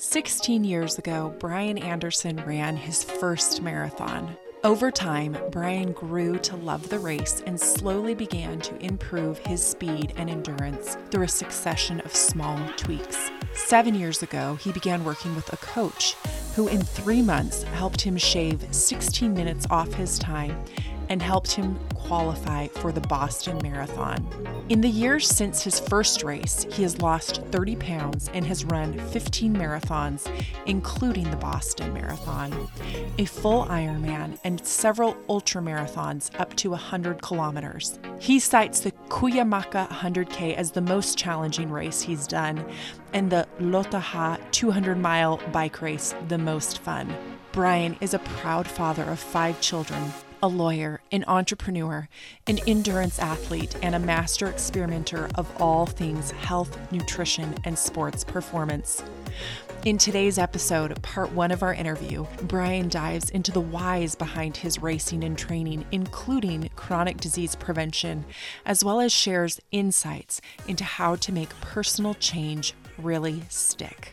16 years ago, Brian Anderson ran his first marathon. Over time, Brian grew to love the race and slowly began to improve his speed and endurance through a succession of small tweaks. Seven years ago, he began working with a coach who, in three months, helped him shave 16 minutes off his time and helped him qualify for the Boston Marathon. In the years since his first race, he has lost 30 pounds and has run 15 marathons, including the Boston Marathon, a full Ironman, and several ultra marathons up to 100 kilometers. He cites the Cuyamaca 100K as the most challenging race he's done, and the Lotoja 200 mile bike race the most fun. Brian is a proud father of five children a lawyer, an entrepreneur, an endurance athlete, and a master experimenter of all things health, nutrition, and sports performance. In today's episode, part one of our interview, Brian dives into the whys behind his racing and training, including chronic disease prevention, as well as shares insights into how to make personal change really stick.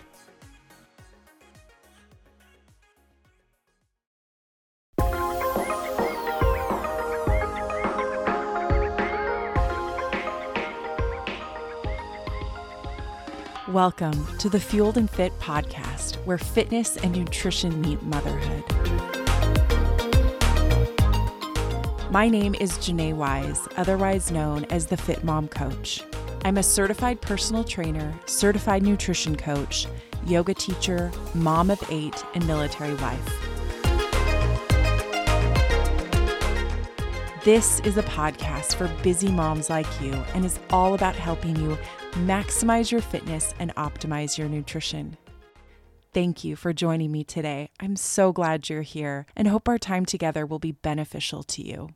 Welcome to the Fueled and Fit podcast, where fitness and nutrition meet motherhood. My name is Janae Wise, otherwise known as the Fit Mom Coach. I'm a certified personal trainer, certified nutrition coach, yoga teacher, mom of eight, and military wife. This is a podcast for busy moms like you and is all about helping you maximize your fitness and optimize your nutrition. Thank you for joining me today. I'm so glad you're here and hope our time together will be beneficial to you.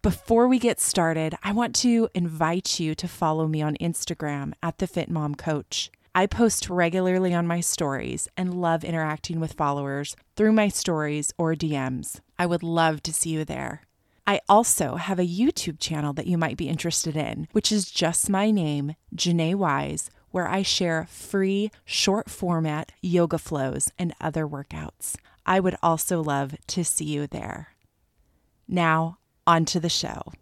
Before we get started, I want to invite you to follow me on Instagram at the Fit Mom Coach. I post regularly on my stories and love interacting with followers through my stories or DMs. I would love to see you there. I also have a YouTube channel that you might be interested in, which is just my name, Janae Wise, where I share free short format yoga flows and other workouts. I would also love to see you there. Now, on to the show.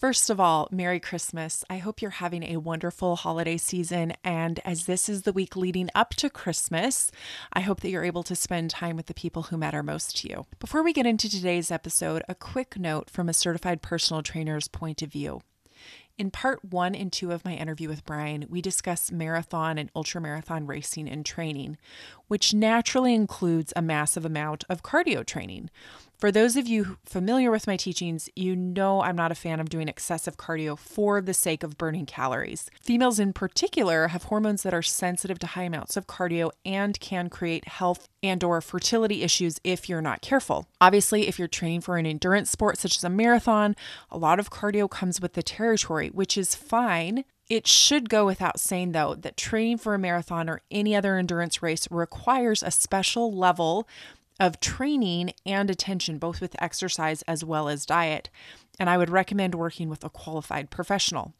First of all, Merry Christmas. I hope you're having a wonderful holiday season. And as this is the week leading up to Christmas, I hope that you're able to spend time with the people who matter most to you. Before we get into today's episode, a quick note from a certified personal trainer's point of view. In part one and two of my interview with Brian, we discuss marathon and ultramarathon racing and training, which naturally includes a massive amount of cardio training. For those of you familiar with my teachings, you know I'm not a fan of doing excessive cardio for the sake of burning calories. Females in particular have hormones that are sensitive to high amounts of cardio and can create health and or fertility issues if you're not careful. Obviously, if you're training for an endurance sport such as a marathon, a lot of cardio comes with the territory, which is fine. It should go without saying, though, that training for a marathon or any other endurance race requires a special level of training and attention, both with exercise as well as diet. And I would recommend working with a qualified professional.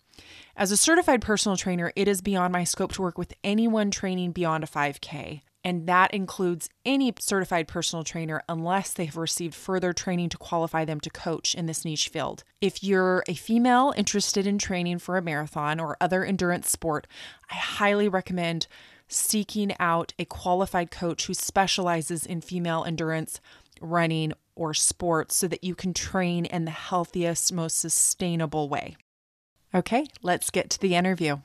As a certified personal trainer, it is beyond my scope to work with anyone training beyond a 5K. And that includes any certified personal trainer unless they have received further training to qualify them to coach in this niche field. If you're a female interested in training for a marathon or other endurance sport, I highly recommend seeking out a qualified coach who specializes in female endurance, running, or sports so that you can train in the healthiest, most sustainable way. Okay, let's get to the interview.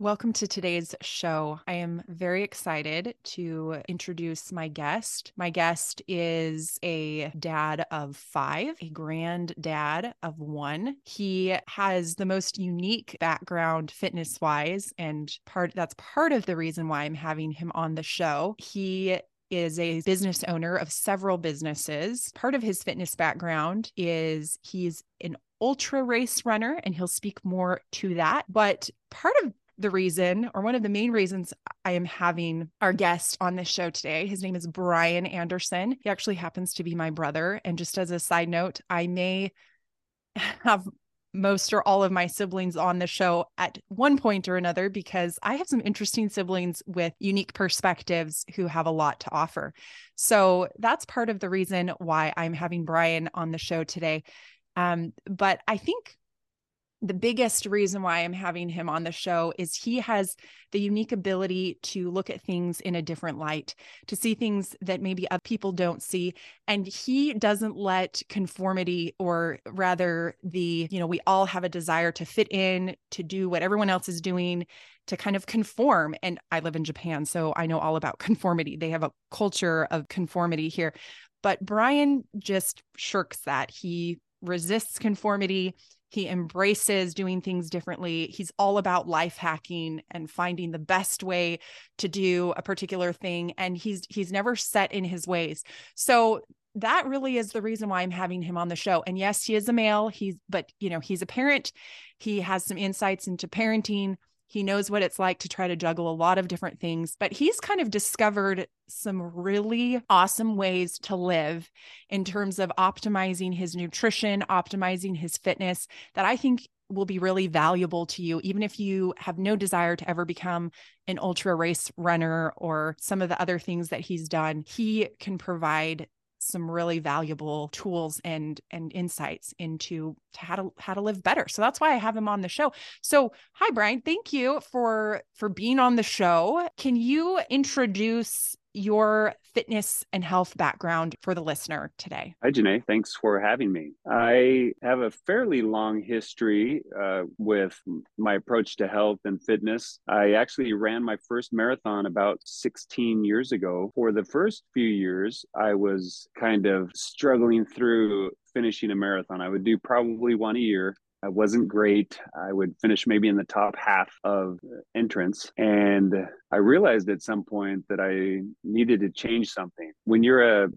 Welcome to today's show. I am very excited to introduce my guest. My guest is a dad of five, a granddad of one. He has the most unique background fitness wise, and part that's part of the reason why I'm having him on the show. He is a business owner of several businesses. Part of his fitness background is he's an ultra race runner, and he'll speak more to that. But part of the reason, or one of the main reasons I am having our guest on this show today. His name is Brian Anderson. He actually happens to be my brother. And just as a side note, I may have most or all of my siblings on the show at one point or another because I have some interesting siblings with unique perspectives who have a lot to offer. So that's part of the reason why I'm having Brian on the show today. Um, but I think the biggest reason why I'm having him on the show is he has the unique ability to look at things in a different light, to see things that maybe other people don't see. And he doesn't let conformity, or rather, the, you know, we all have a desire to fit in, to do what everyone else is doing, to kind of conform. And I live in Japan, so I know all about conformity. They have a culture of conformity here. But Brian just shirks that. He resists conformity he embraces doing things differently. He's all about life hacking and finding the best way to do a particular thing and he's he's never set in his ways. So that really is the reason why I'm having him on the show. And yes, he is a male. He's but you know, he's a parent. He has some insights into parenting. He knows what it's like to try to juggle a lot of different things, but he's kind of discovered some really awesome ways to live in terms of optimizing his nutrition, optimizing his fitness that I think will be really valuable to you, even if you have no desire to ever become an ultra race runner or some of the other things that he's done. He can provide some really valuable tools and and insights into how to how to live better. So that's why I have him on the show. So, hi Brian, thank you for for being on the show. Can you introduce your fitness and health background for the listener today. Hi, Janae. Thanks for having me. I have a fairly long history uh, with my approach to health and fitness. I actually ran my first marathon about 16 years ago. For the first few years, I was kind of struggling through finishing a marathon. I would do probably one a year. I wasn't great. I would finish maybe in the top half of entrance. And I realized at some point that I needed to change something. When you're a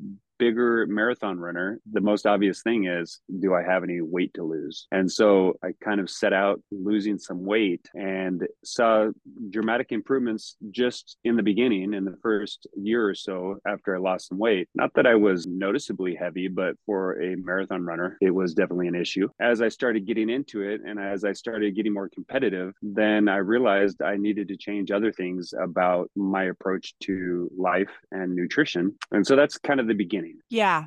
bigger marathon runner, the most obvious thing is, do I have any weight to lose? And so I kind of set out losing some weight and saw dramatic improvements just in the beginning, in the first year or so after I lost some weight. Not that I was noticeably heavy, but for a marathon runner, it was definitely an issue. As I started getting into it and as I started getting more competitive, then I realized I needed to change other things about my approach to life and nutrition. And so that's kind of the beginning. Yeah.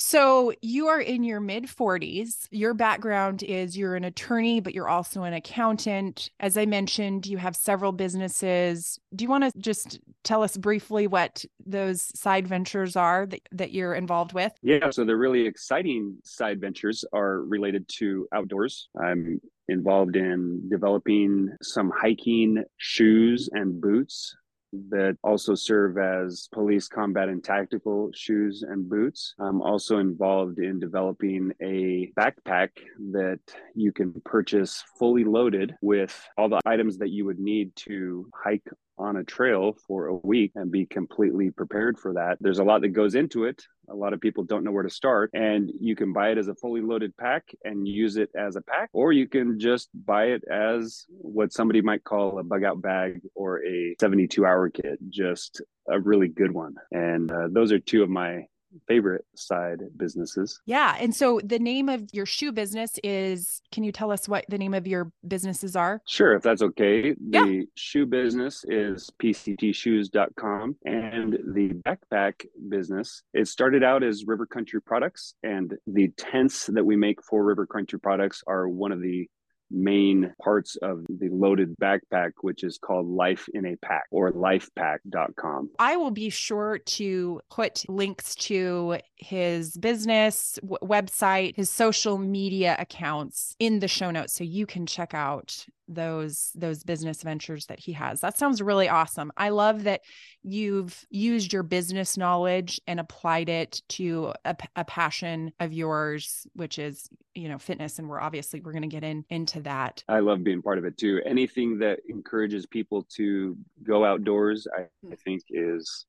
So you are in your mid 40s. Your background is you're an attorney, but you're also an accountant. As I mentioned, you have several businesses. Do you want to just tell us briefly what those side ventures are that, that you're involved with? Yeah. So the really exciting side ventures are related to outdoors. I'm involved in developing some hiking shoes and boots that also serve as police combat and tactical shoes and boots. I'm also involved in developing a backpack that you can purchase fully loaded with all the items that you would need to hike on a trail for a week and be completely prepared for that. There's a lot that goes into it. A lot of people don't know where to start, and you can buy it as a fully loaded pack and use it as a pack, or you can just buy it as what somebody might call a bug out bag or a 72 hour kit, just a really good one. And uh, those are two of my favorite side businesses. Yeah. And so the name of your shoe business is can you tell us what the name of your businesses are? Sure, if that's okay. The yeah. shoe business is pctshoes.com and the backpack business, it started out as River Country Products and the tents that we make for River Country Products are one of the main parts of the loaded backpack, which is called Life in a Pack or lifepack.com. I will be sure to put links to his business w- website, his social media accounts in the show notes so you can check out those those business ventures that he has. That sounds really awesome. I love that you've used your business knowledge and applied it to a, a passion of yours which is, you know, fitness and we're obviously we're going to get in into that. I love being part of it too. Anything that encourages people to go outdoors, I, hmm. I think is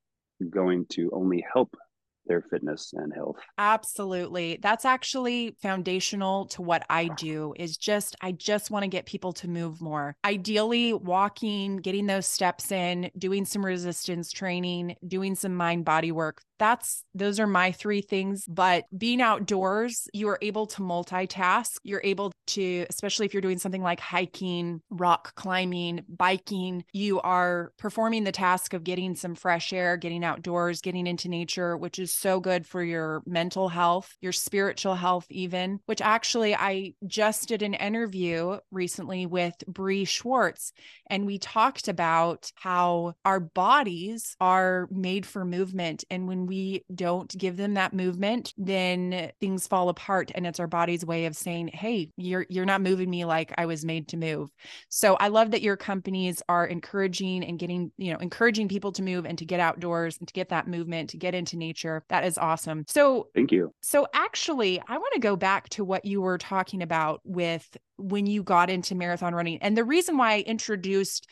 going to only help their fitness and health. Absolutely. That's actually foundational to what I do is just I just want to get people to move more. Ideally walking, getting those steps in, doing some resistance training, doing some mind body work. That's those are my three things, but being outdoors, you are able to multitask. You're able to especially if you're doing something like hiking, rock climbing, biking, you are performing the task of getting some fresh air, getting outdoors, getting into nature, which is so good for your mental health, your spiritual health, even, which actually I just did an interview recently with Bree Schwartz, and we talked about how our bodies are made for movement. And when we don't give them that movement, then things fall apart. And it's our body's way of saying, Hey, you're you're not moving me like I was made to move. So I love that your companies are encouraging and getting, you know, encouraging people to move and to get outdoors and to get that movement, to get into nature. That is awesome. So thank you. So actually, I want to go back to what you were talking about with when you got into marathon running. And the reason why I introduced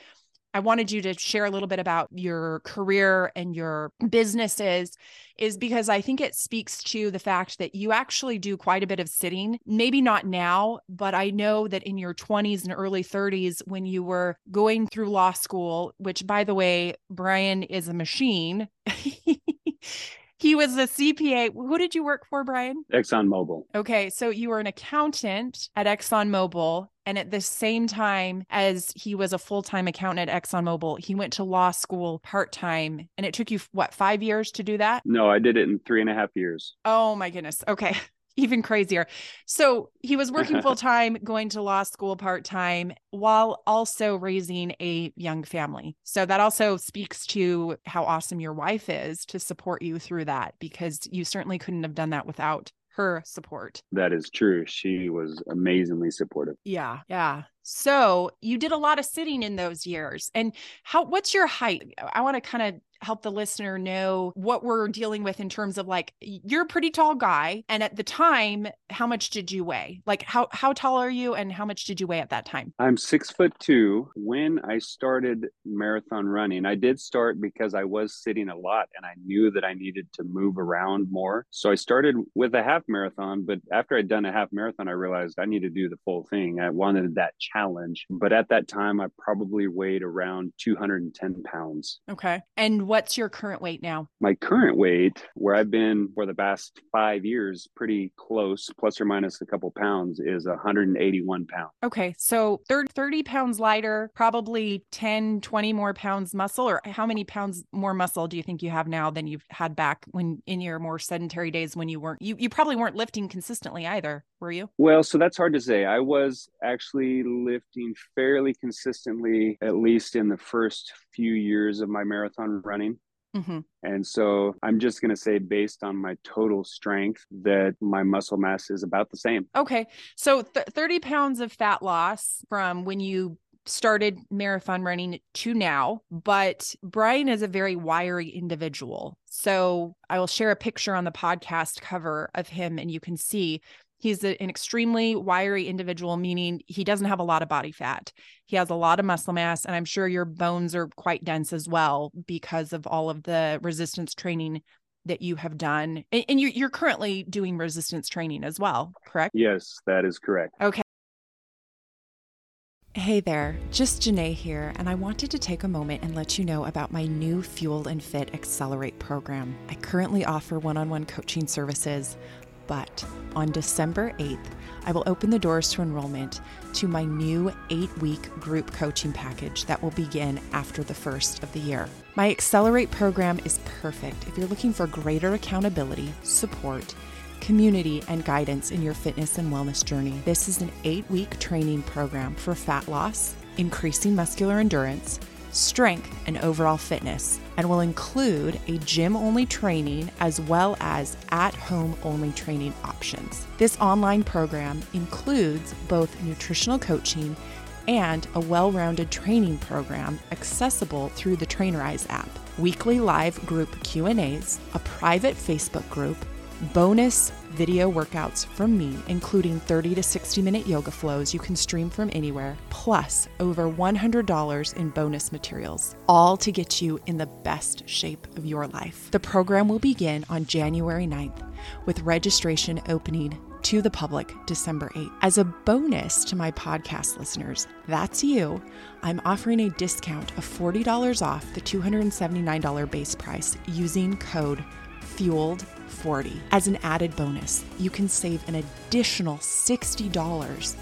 I wanted you to share a little bit about your career and your businesses is because I think it speaks to the fact that you actually do quite a bit of sitting. Maybe not now, but I know that in your 20s and early 30s, when you were going through law school, which by the way, Brian is a machine. He was a CPA. Who did you work for, Brian? ExxonMobil. Okay. So you were an accountant at ExxonMobil. And at the same time as he was a full time accountant at ExxonMobil, he went to law school part time. And it took you, what, five years to do that? No, I did it in three and a half years. Oh, my goodness. Okay even crazier. So he was working full time, going to law school part time, while also raising a young family. So that also speaks to how awesome your wife is to support you through that, because you certainly couldn't have done that without her support. That is true. She was amazingly supportive. Yeah. Yeah. So you did a lot of sitting in those years. And how what's your height? I want to kind of help the listener know what we're dealing with in terms of like you're a pretty tall guy and at the time how much did you weigh? Like how how tall are you and how much did you weigh at that time? I'm six foot two. When i started marathon running i did start because i was sitting a lot and i knew that i needed to move around more. So i started with a half marathon but after i'd done a half marathon i realized i need to do the full thing. I wanted that challenge but at that time i probably weighed around 210 pounds. Okay. And what's your current weight now? My current weight, where I've been for the past five years, pretty close, plus or minus a couple pounds, is 181 pounds. Okay. So 30 pounds lighter, probably 10, 20 more pounds muscle, or how many pounds more muscle do you think you have now than you've had back when in your more sedentary days when you weren't, you, you probably weren't lifting consistently either, were you? Well, so that's hard to say. I was actually lifting fairly consistently, at least in the first few years of my marathon running. Mm-hmm. And so I'm just going to say, based on my total strength, that my muscle mass is about the same. Okay. So th- 30 pounds of fat loss from when you started marathon running to now, but Brian is a very wiry individual. So I will share a picture on the podcast cover of him and you can see He's a, an extremely wiry individual, meaning he doesn't have a lot of body fat. He has a lot of muscle mass, and I'm sure your bones are quite dense as well because of all of the resistance training that you have done. And, and you, you're currently doing resistance training as well, correct? Yes, that is correct. Okay. Hey there, just Janae here, and I wanted to take a moment and let you know about my new Fuel and Fit Accelerate program. I currently offer one on one coaching services but on December 8th, I will open the doors to enrollment to my new eight week group coaching package that will begin after the first of the year. My Accelerate program is perfect if you're looking for greater accountability, support, community, and guidance in your fitness and wellness journey. This is an eight week training program for fat loss, increasing muscular endurance strength, and overall fitness, and will include a gym only training as well as at home only training options. This online program includes both nutritional coaching and a well rounded training program accessible through the Trainerize app, weekly live group Q&As, a private Facebook group, bonus video workouts from me, including 30 to 60 minute yoga flows you can stream from anywhere, plus over $100 in bonus materials, all to get you in the best shape of your life. The program will begin on January 9th, with registration opening to the public December 8th. As a bonus to my podcast listeners, that's you, I'm offering a discount of $40 off the $279 base price using code FUELED40. As an added bonus, you can save an additional $60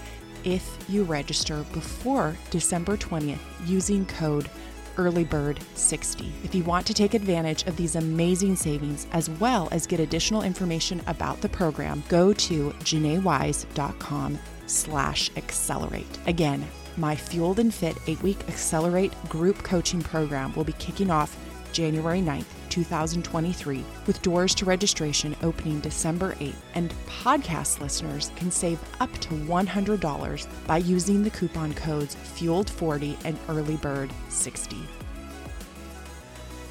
if you register before December 20th using code earlybird60. If you want to take advantage of these amazing savings as well as get additional information about the program, go to janaewise.com slash accelerate. Again, my Fueled and Fit 8-week Accelerate group coaching program will be kicking off January 9th, 2023, with doors to registration opening December 8th. And podcast listeners can save up to $100 by using the coupon codes FUELED40 and EARLYBIRD60.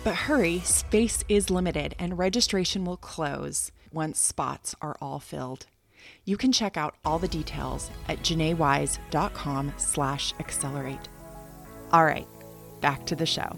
But hurry, space is limited and registration will close once spots are all filled. You can check out all the details at janaewise.com slash accelerate. All right, back to the show.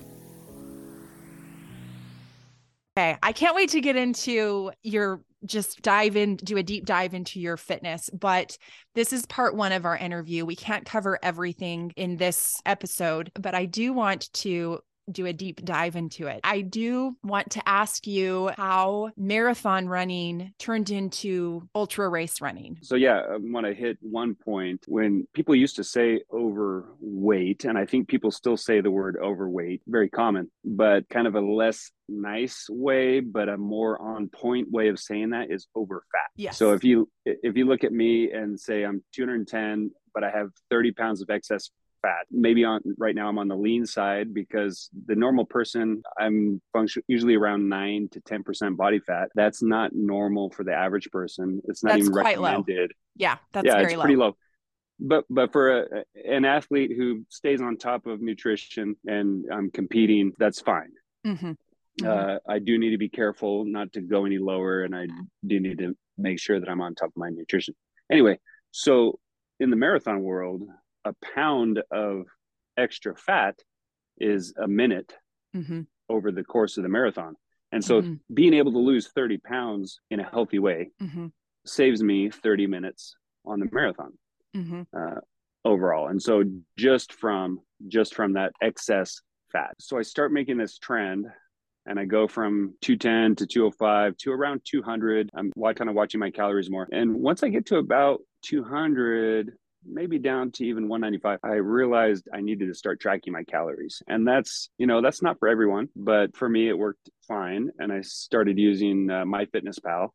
Okay, I can't wait to get into your just dive in, do a deep dive into your fitness. But this is part one of our interview. We can't cover everything in this episode, but I do want to do a deep dive into it. I do want to ask you how marathon running turned into ultra race running. So, yeah, I want to hit one point when people used to say overweight, and I think people still say the word overweight, very common, but kind of a less nice way but a more on point way of saying that is over fat yes. so if you if you look at me and say i'm 210 but i have 30 pounds of excess fat. Maybe on right now I'm on the lean side because the normal person I'm function usually around nine to ten percent body fat. That's not normal for the average person. It's not that's even quite recommended. Low. Yeah, that's yeah, very it's low. pretty low. But but for a, an athlete who stays on top of nutrition and I'm competing, that's fine. Mm-hmm. Mm-hmm. Uh, I do need to be careful not to go any lower, and I do need to make sure that I'm on top of my nutrition. Anyway, so in the marathon world, a pound of extra fat is a minute mm-hmm. over the course of the marathon. And so mm-hmm. being able to lose 30 pounds in a healthy way mm-hmm. saves me 30 minutes on the marathon mm-hmm. uh, overall. And so just from just from that excess fat. So I start making this trend and I go from 210 to 205 to around 200. I'm kind of watching my calories more. And once I get to about 200, maybe down to even 195 i realized i needed to start tracking my calories. And that's you know that's not for everyone but for me it worked fine. And i started using uh, MyFitnessPal.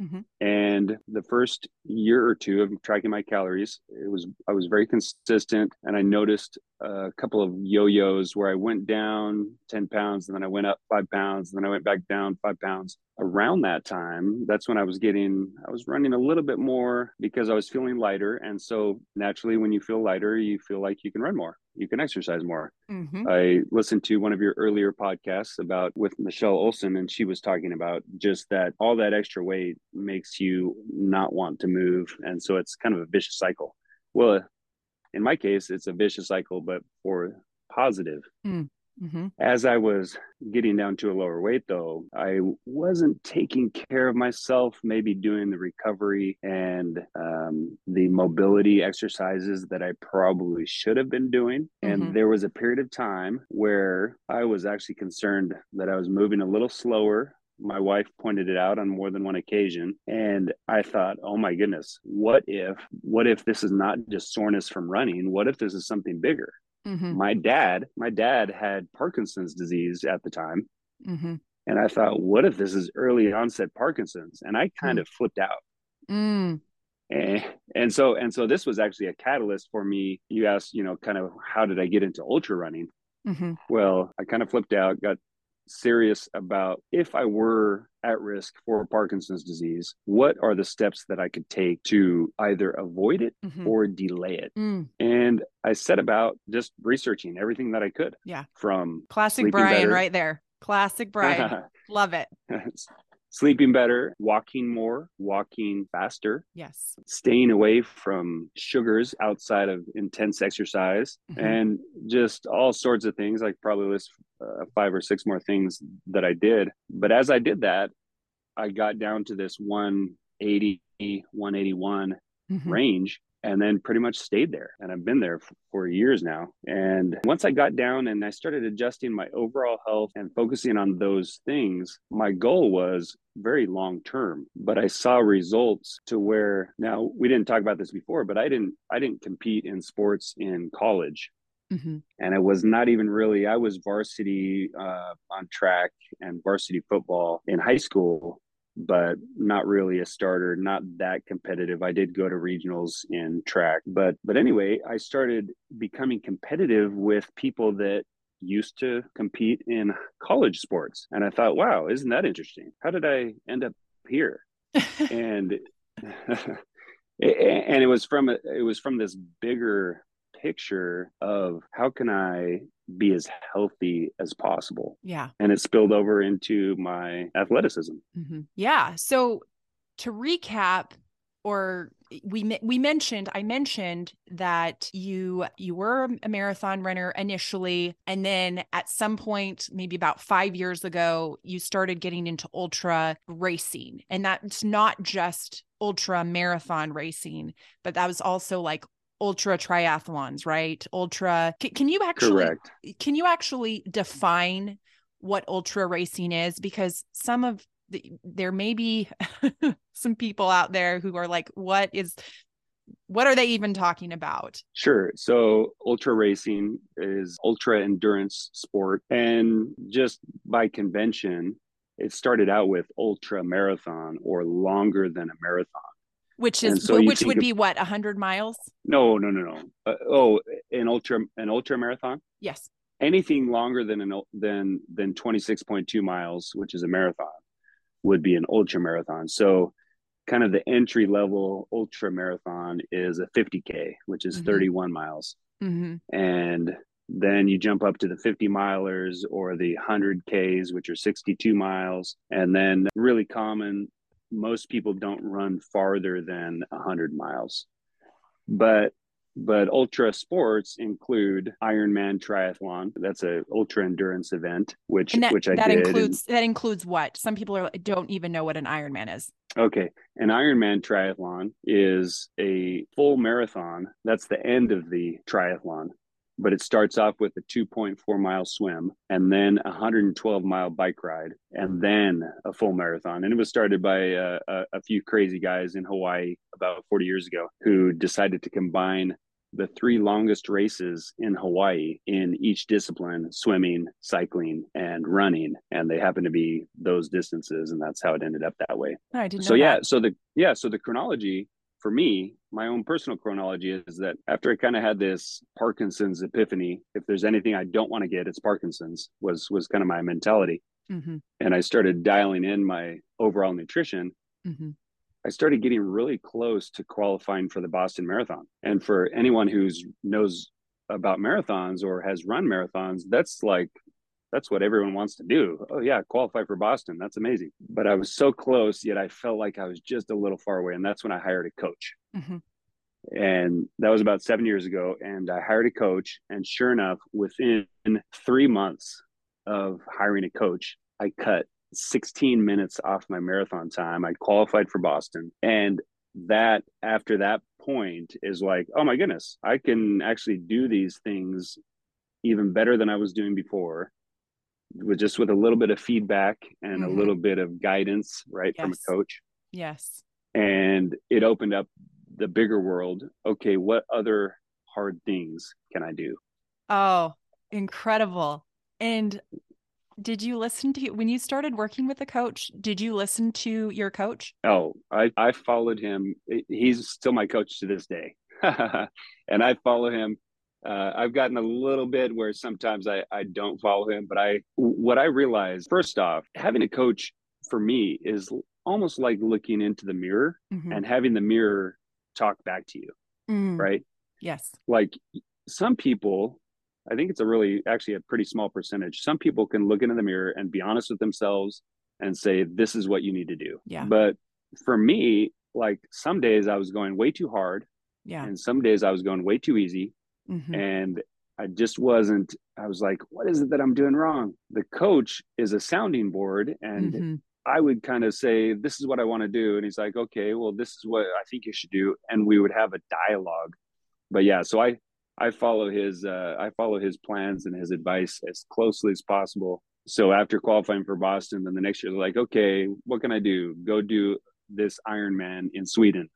Mm-hmm. and the first year or two of tracking my calories it was i was very consistent and i noticed a couple of yo-yos where i went down 10 pounds and then i went up five pounds and then i went back down five pounds. Around that time that's when i was getting i was running a little bit more because i was feeling lighter. And so naturally when you feel lighter you feel like you can run more you can exercise more. Mm-hmm. i listened to one of your earlier podcasts about with michelle olson and she was talking about just that all that extra weight makes you not want to move. And so it's kind of a vicious cycle. Well in my case it's a vicious cycle but for positive mm. Mm-hmm. As I was getting down to a lower weight, though, I wasn't taking care of myself, maybe doing the recovery and um, the mobility exercises that I probably should have been doing. Mm-hmm. And there was a period of time where I was actually concerned that I was moving a little slower my wife pointed it out on more than one occasion and i thought oh my goodness what if what if this is not just soreness from running what if this is something bigger mm-hmm. my dad my dad had parkinson's disease at the time mm-hmm. and i thought what if this is early onset parkinson's and i kind Mm. of flipped out mm. and, and so and so this was actually a catalyst for me you asked you know kind of how did i get into ultra running Mm-hmm. well i kind of flipped out got serious about if I were at risk for Parkinson's disease, what are the steps that I could take to either avoid it Mm-hmm. or delay it? Mm. And I set about just researching everything that I could. Yeah. From Classic Brian better. right there. Classic Brian. Love it. Sleeping better, walking more, walking faster. Yes. Staying away from sugars outside of intense exercise mm-hmm. and just all sorts of things. Like probably list uh, five or six more things that I did. But as I did that, I got down to this 180, 181 mm-hmm. range and then pretty much stayed there. And I've been there for, years now. And once I got down and I started adjusting my overall health and focusing on those things, my goal was very long term. But I saw results to where now we didn't talk about this before, but I didn't I didn't compete in sports in college. Mm-hmm. And it was not even really, I was varsity uh, on track and varsity football in high school but not really a starter, not that competitive. I did go to regionals in track, but but anyway, I started becoming competitive with people that used to compete in college sports. And I thought, wow, isn't that interesting? How did I end up here? and and it was from a, it was from this bigger picture of how can I be as healthy as possible. Yeah. And it spilled over into my athleticism. Mm-hmm. Yeah. So to recap, or we we mentioned I mentioned that you you were a marathon runner initially and then at some point maybe about 5 years ago you started getting into ultra racing and that's not just ultra marathon racing but that was also like ultra triathlons, right? Ultra. C- can you actually Correct. can you actually define what ultra racing is? Because some of the, there may be some people out there who are like, what is what are they even talking about? Sure. So, ultra racing is ultra endurance sport. And just by convention, it started out with ultra marathon or longer than a marathon which is so which would of, be what 100 miles? No no no no. Uh, oh an ultra an ultra marathon? Yes. Anything longer than an than than 26.2 miles which is a marathon would be an ultra marathon. So kind of the entry level ultra marathon is a 50k which is mm-hmm. 31 miles. Mm-hmm. and then you jump up to the 50 milers or the 100 ks which are 62 miles. And then really common most people don't run farther than 100 miles but but ultra sports include Ironman triathlon. That's a ultra endurance event, which that, which I that did. includes and, that includes what? Some people are, don't even know what an Ironman is. Okay, an Ironman triathlon is a full marathon. That's the end of the triathlon but it starts off with a 2.4 mile swim and then a 112 mile bike ride and then a full marathon. And it was started by uh, a, a, few crazy guys in hawaii about 40 years ago who decided to combine the three longest races in hawaii in each discipline swimming cycling and running. And they happen to be those distances and that's how it ended up that way. I didn't so yeah so the yeah so the chronology for me, my own personal chronology is that after I kind of had this Parkinson's epiphany, if there's anything I don't want to get, it's Parkinson's was was kind of my mentality. Mm-hmm. And I started dialing in my overall nutrition. Mm-hmm. I started getting really close to qualifying for the Boston Marathon. And for anyone who's knows about marathons or has run marathons, that's like that's what everyone wants to do. Oh yeah, qualify for Boston. That's amazing. But I was so close, yet I felt like I was just a little far away. And that's when I hired a coach. Mm-hmm. And that was about seven years ago. And I hired a coach. And sure enough, within three months of hiring a coach, I cut 16 minutes off my marathon time. I qualified for Boston. And that after that point is like, oh my goodness, I can actually do these things even better than I was doing before with just with a little bit of feedback and mm-hmm. a little bit of guidance right yes. from a coach. Yes. And it opened up the bigger world. Okay what other hard things can i do? Oh incredible. And did you listen to when you started working with the coach did you listen to your coach? Oh i i followed him. He's still my coach to this day. And i follow him uh, I've gotten a little bit where sometimes I, I don't follow him, but I what I realized first off, having a coach for me is almost like looking into the mirror mm-hmm. and having the mirror talk back to you, mm. right? Yes. Like some people, I think it's a really actually a pretty small percentage. Some people can look into the mirror and be honest with themselves and say, this is what you need to do. Yeah. But for me, like some days I was going way too hard. Yeah. And some days I was going way too easy. Mhm. And I just wasn't, I was like, what is it that I'm doing wrong? The coach is a sounding board. And Mhm. I would kind of say, this is what I want to do. And he's like, okay, well, this is what I think you should do. And we would have a dialogue. But yeah, so I, I follow his, uh, I follow his plans and his advice as closely as possible. So after qualifying for Boston, then the next year, they're like, okay, what can I do? Go do this Ironman in Sweden.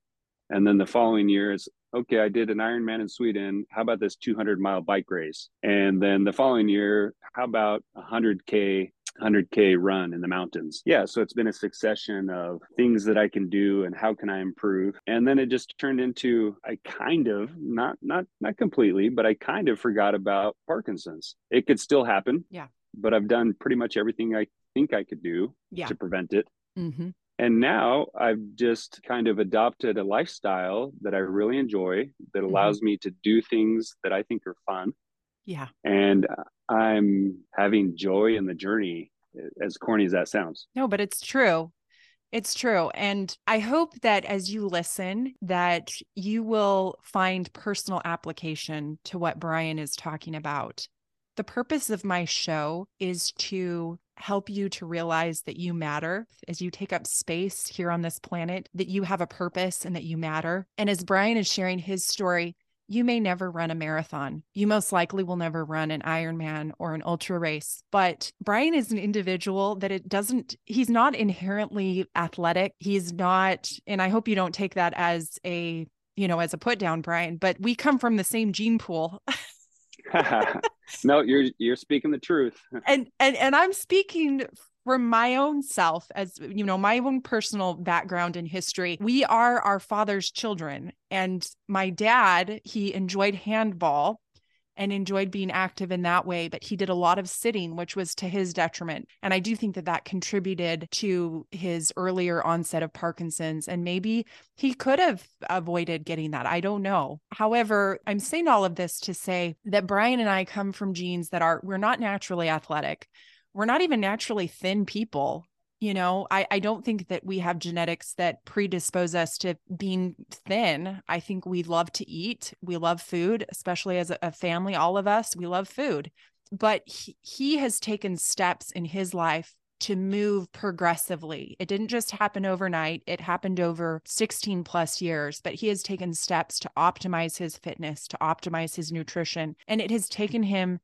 And then the following year okay, I did an Ironman in Sweden. How about this 200 mile bike race? And then the following year, how about a 100K 100k run in the mountains yeah so it's been a succession of things that i can do and how can i improve and then it just turned into i kind of not not not completely but i kind of forgot about parkinson's it could still happen Yeah. but i've done pretty much everything i think i could do Yeah. to prevent it Mm Mhm. And now I've just kind of adopted a lifestyle that I really enjoy that mm-hmm. allows me to do things that I think are fun. Yeah. And uh, I'm having joy in the journey, as corny as that sounds. No, but it's true. It's true. And I hope that as you listen that you will find personal application to what Brian is talking about. The purpose of my show is to help you to realize that you matter as you take up space here on this planet, that you have a purpose and that you matter. And as Brian is sharing his story, you may never run a marathon. You most likely will never run an Ironman or an ultra race. But Brian is an individual that it doesn't, he's not inherently athletic. He's not, and I hope you don't take that as a, you know, as a put down, Brian, but we come from the same gene pool. no, you're you're speaking the truth. and and and I'm speaking from my own self as you know my own personal background and history we are our father's children and my dad he enjoyed handball and enjoyed being active in that way but he did a lot of sitting which was to his detriment. And i do think that that contributed to his earlier onset of parkinson's and maybe he could have avoided getting that. I don't know. However i'm saying all of this to say that brian and i come from genes that are we're not naturally athletic. We're not even naturally thin people you know I, I don't think that we have genetics that predispose us to being thin i think we love to eat we love food especially as a, family all of us we love food but he, he has taken steps in his life to move progressively. It didn't just happen overnight, it happened over 16 plus years, but he has taken steps to optimize his fitness, to optimize his nutrition. And it has taken him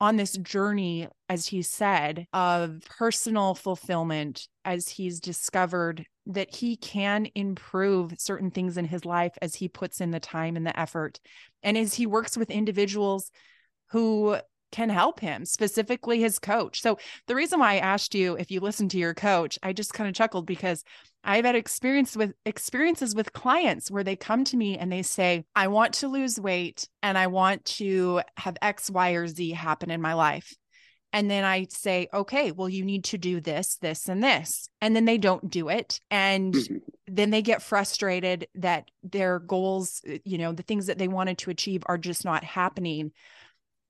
on this journey, as he said, of personal fulfillment as he's discovered that he can improve certain things in his life as he puts in the time and the effort. And as he works with individuals who can help him, specifically his coach. So, the reason why I asked you if you listen to your coach, I just kind of chuckled because I've had experience with experiences with clients where they come to me and they say, I want to lose weight and I want to have X, Y, or Z happen in my life. And then I say, okay, well, you need to do this, this, and this. And then they don't do it. And mm-hmm. then they get frustrated that their goals, you know, the things that they wanted to achieve are just not happening.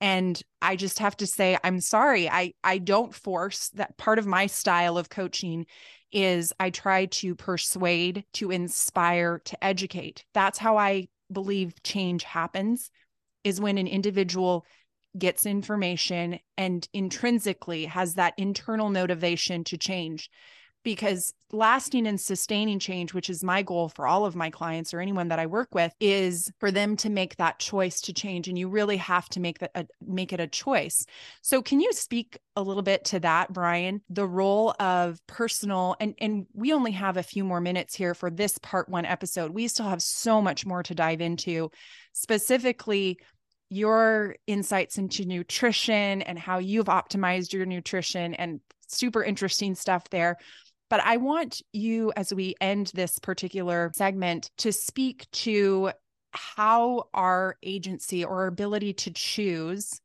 And I just have to say, I'm sorry. I, I don't force that part of my style of coaching is I try to persuade, to inspire, to educate. That's how I believe change happens is when an individual gets information and intrinsically has that internal motivation to change because lasting and sustaining change which is my goal for all of my clients or anyone that I work with is for them to make that choice to change and you really have to make that a, uh, make it a choice. So can you speak a little bit to that Brian the role of personal and and we only have a few more minutes here for this part 1 episode. We still have so much more to dive into specifically your insights into nutrition and how you've optimized your nutrition and super interesting stuff there. But I want you, as we end this particular segment, to speak to how our agency or our ability to choose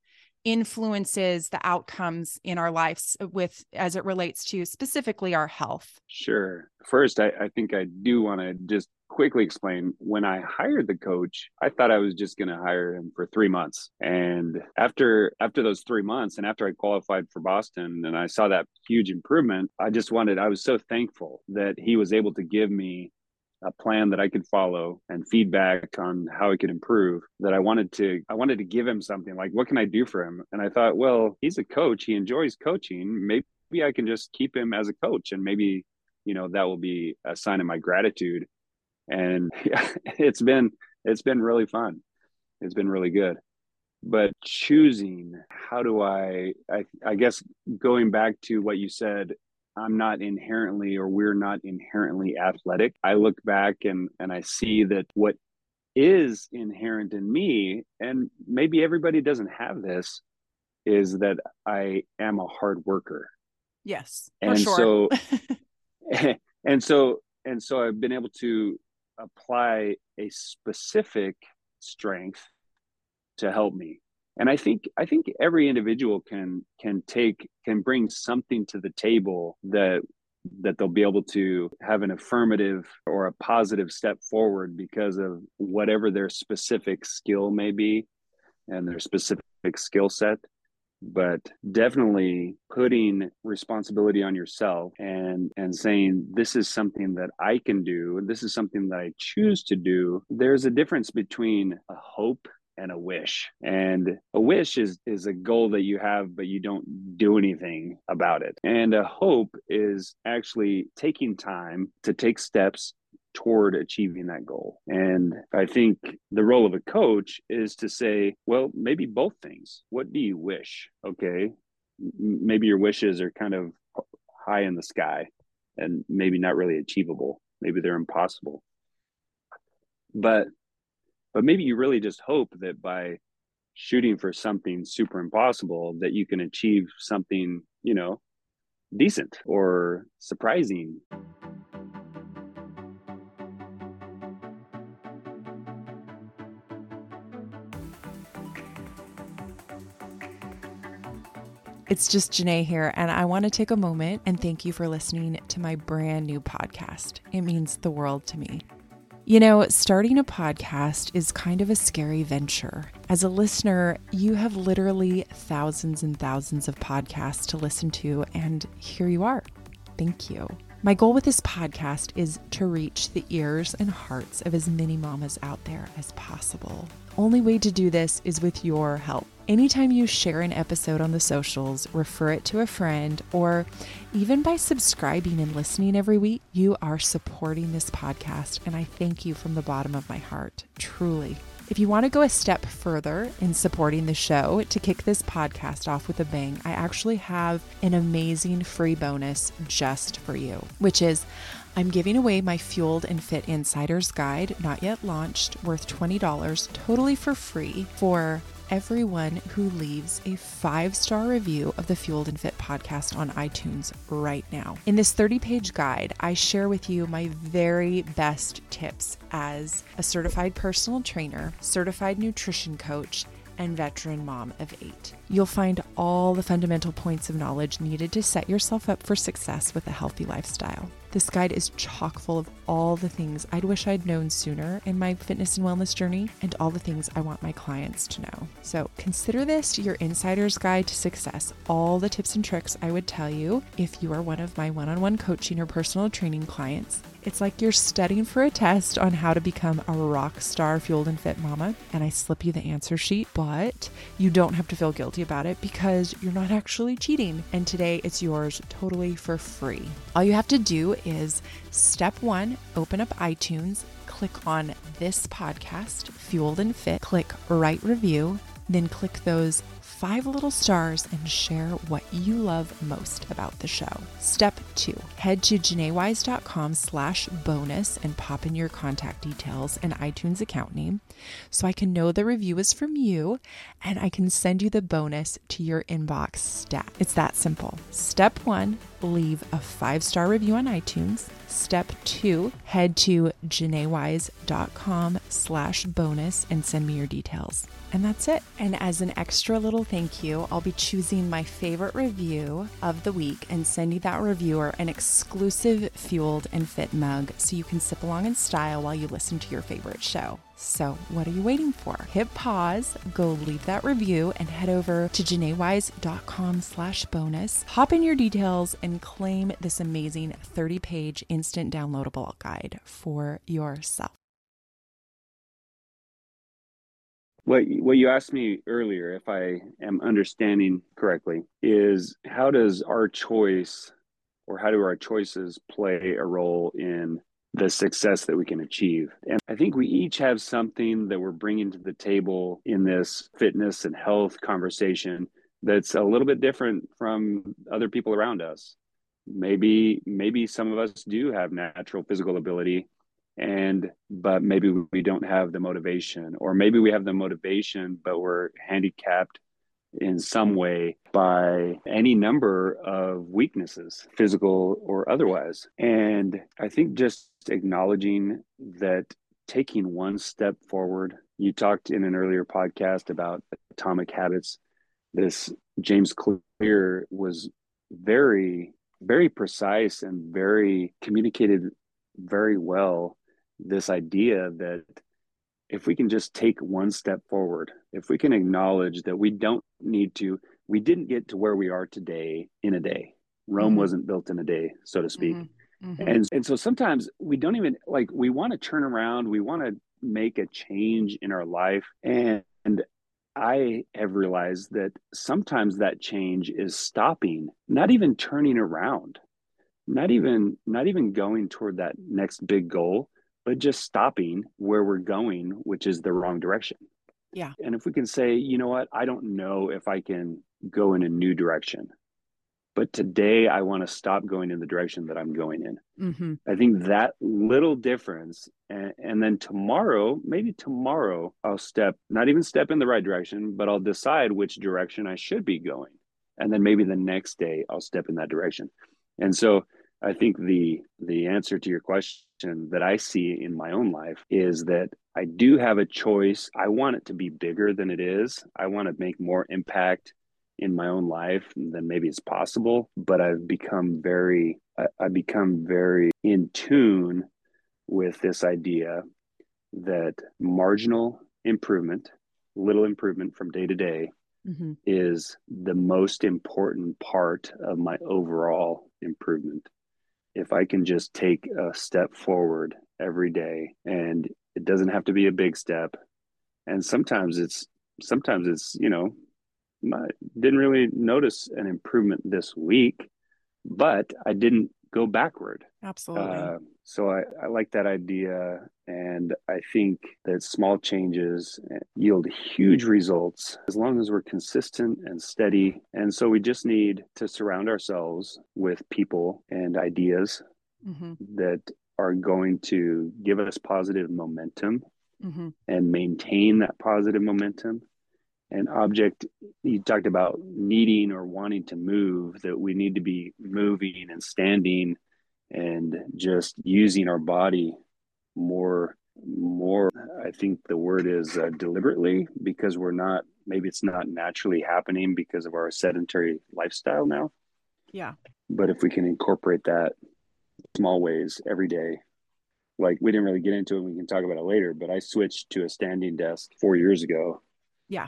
influences the outcomes in our lives with as it relates to specifically our health Sure. First, I, I think I do want to just quickly explain when I hired the coach, I thought I was just going to hire him for 3 months. And after after those 3 months and after I qualified for Boston and I saw that huge improvement, I just wanted I was so thankful that he was able to give me a plan that I could follow and feedback on how I could improve that I wanted to I wanted to give him something like what can I do for him? And I thought well he's a coach. He enjoys coaching. Maybe I can just keep him as a coach and maybe you know that will be a sign of my gratitude. And yeah, it's been it's been really fun. It's been really good. But choosing how do I, I i guess going back to what you said i'm not inherently or we're not inherently athletic. I look back and and i see that what is inherent in me and maybe everybody doesn't have this is that i am a hard worker. Yes and sure. so and so and so i've been able to apply a specific strength to help me and i think i think every individual can can take can bring something to the table that that they'll be able to have an affirmative or a positive step forward because of whatever their specific skill may be and their specific skill set. But definitely putting responsibility on yourself and and saying this is something that I can do. This is something that I choose to do. There's a difference between a hope and a wish and a wish is is a goal that you have but you don't do anything about it and a hope is actually taking time to take steps toward achieving that goal. And I think the role of a coach is to say, well, maybe both things. What do you wish? Okay. Maybe your wishes are kind of high in the sky and maybe not really achievable. Maybe they're impossible. But but maybe you really just hope that by shooting for something super impossible that you can achieve something, you know, decent or surprising. It's just Janae here, and I want to take a moment and thank you for listening to my brand new podcast. It means the world to me. You know, starting a podcast is kind of a scary venture. As a listener, you have literally thousands and thousands of podcasts to listen to, and here you are. Thank you. My goal with this podcast is to reach the ears and hearts of as many mamas out there as possible. Only way to do this is with your help. Anytime you share an episode on the socials, refer it to a friend, or even by subscribing and listening every week, you are supporting this podcast. And I thank you from the bottom of my heart, truly. If you want to go a step further in supporting the show to kick this podcast off with a bang, I actually have an amazing free bonus just for you, which is I'm giving away my Fueled and Fit Insider's Guide, not yet launched, worth $20 totally for free for everyone who leaves a five star review of the Fueled and Fit podcast on iTunes right now. In this 30 page guide, I share with you my very best tips as a certified personal trainer, certified nutrition coach, and veteran mom of eight. You'll find all the fundamental points of knowledge needed to set yourself up for success with a healthy lifestyle. This guide is chock full of all the things I'd wish I'd known sooner in my fitness and wellness journey and all the things I want my clients to know. So consider this your insider's guide to success. All the tips and tricks I would tell you if you are one of my one on one coaching or personal training clients. It's like you're studying for a test on how to become a rock star fueled and fit mama, and I slip you the answer sheet, but you don't have to feel guilty about it because you're not actually cheating. And today it's yours totally for free. All you have to do is step one, open up iTunes, click on this podcast, Fueled and Fit, click write review, then click those five little stars and share what you love most about the show. Step two, head to janaewise.com slash bonus and pop in your contact details and iTunes account name so I can know the review is from you and I can send you the bonus to your inbox stat. It's that simple. Step one, leave a five star review on iTunes. Step two, head to janaewise.com slash bonus and send me your details. And that's it. And as an extra little thank you, I'll be choosing my favorite review of the week and sending that reviewer an exclusive Fueled and Fit mug so you can sip along in style while you listen to your favorite show. So, what are you waiting for? Hit pause, go leave that review, and head over to janaewise.com slash bonus. Hop in your details and claim this amazing 30-page instant downloadable guide for yourself. What what you asked me earlier, if I am understanding correctly, is how does our choice or how do our choices play a role in the success that we can achieve. And I think we each have something that we're bringing to the table in this fitness and health conversation that's a little bit different from other people around us. Maybe maybe some of us do have natural physical ability and but maybe we don't have the motivation or maybe we have the motivation but we're handicapped in some way by any number of weaknesses, physical or otherwise. And I think just acknowledging that taking one step forward, you talked in an earlier podcast about atomic habits. This James Clear was very, very precise and very communicated very well this idea that if we can just take one step forward, if we can acknowledge that we don't need to, we didn't get to where we are today in a day. Rome mm-hmm. wasn't built in a day, so to speak. Mm-hmm. Mm-hmm. And and so sometimes we don't even like we want to turn around, we want to make a change in our life and, and I have realized that sometimes that change is stopping, not even turning around, not even not even going toward that next big goal, but just stopping where we're going, which is the wrong direction. Yeah. And if we can say, you know what, I don't know if I can go in a new direction, but today I want to stop going in the direction that I'm going in. Mm-hmm. I think that little difference, and, and then tomorrow, maybe tomorrow, I'll step, not even step in the right direction, but I'll decide which direction I should be going. And then maybe the next day I'll step in that direction. And so I think the the answer to your question that I see in my own life is that I do have a choice. I want it to be bigger than it is. I want to make more impact in my own life than maybe it's possible. But I've become very I, I become very in tune with this idea that marginal improvement, little improvement from day to day, mm-hmm. is the most important part of my overall improvement if I can just take a step forward every day and it doesn't have to be a big step. And sometimes it's, sometimes it's, you know, I didn't really notice an improvement this week, but I didn't go backward. Absolutely. Uh, so I, I like that idea. And I think that small changes yield huge results as long as we're consistent and steady. And so we just need to surround ourselves with people and ideas mm-hmm. that are going to give us positive momentum mm-hmm. and maintain that positive momentum an object you talked about needing or wanting to move that we need to be moving and standing and just using our body more more. I think the word is uh, deliberately because we're not maybe it's not naturally happening because of our sedentary lifestyle now. Yeah. But if we can incorporate that small ways every day like we didn't really get into it we can talk about it later but i switched to a standing desk four years ago. Yeah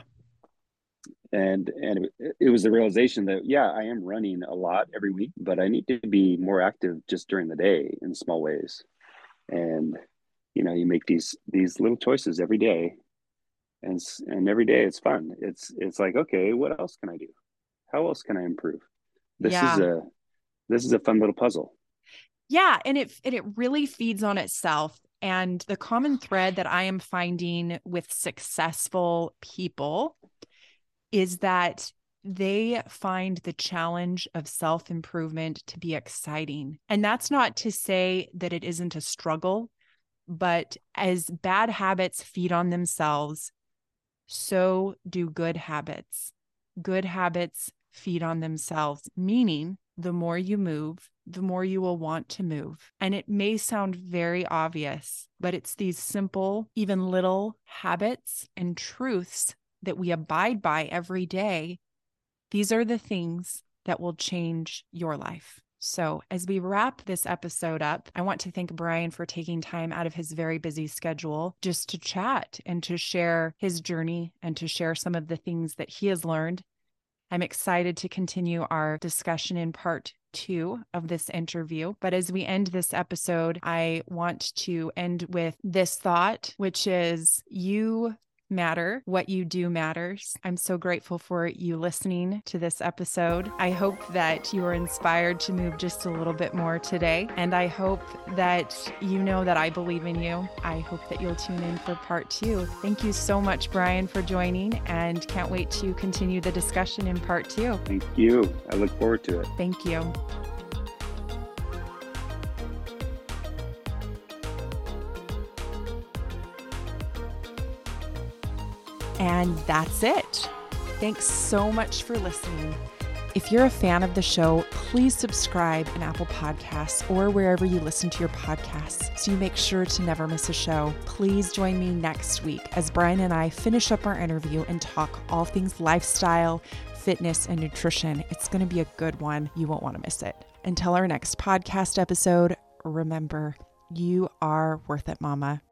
and and it, it was the realization that yeah i am running a lot every week but i need to be more active just during the day in small ways. And you know you make these these little choices every day and and every day it's fun. It's it's like okay what else can i do? How else can i improve? This yeah. is a this is a fun little puzzle. Yeah and it and it really feeds on itself. And the common thread that i am finding with successful people is that they find the challenge of self improvement to be exciting. And that's not to say that it isn't a struggle, but as bad habits feed on themselves, so do good habits. Good habits feed on themselves, meaning the more you move, the more you will want to move. And it may sound very obvious, but it's these simple, even little habits and truths that we abide by every day, these are the things that will change your life. So, as we wrap this episode up, I want to thank Brian for taking time out of his very busy schedule just to chat and to share his journey and to share some of the things that he has learned. I'm excited to continue our discussion in part two of this interview. But as we end this episode, I want to end with this thought, which is you matter. What you do matters. I'm so grateful for you listening to this episode. I hope that you are inspired to move just a little bit more today. And I hope that you know that I believe in you. I hope that you'll tune in for part two. Thank you so much, Brian, for joining, and can't wait to continue the discussion in part two. Thank you. I look forward to it. Thank you. And that's it. Thanks so much for listening. If you're a fan of the show, please subscribe in Apple Podcasts or wherever you listen to your podcasts so you make sure to never miss a show. Please join me next week as Brian and I finish up our interview and talk all things lifestyle, fitness, and nutrition. It's going to be a good one. You won't want to miss it. Until our next podcast episode, remember, you are worth it, Mama.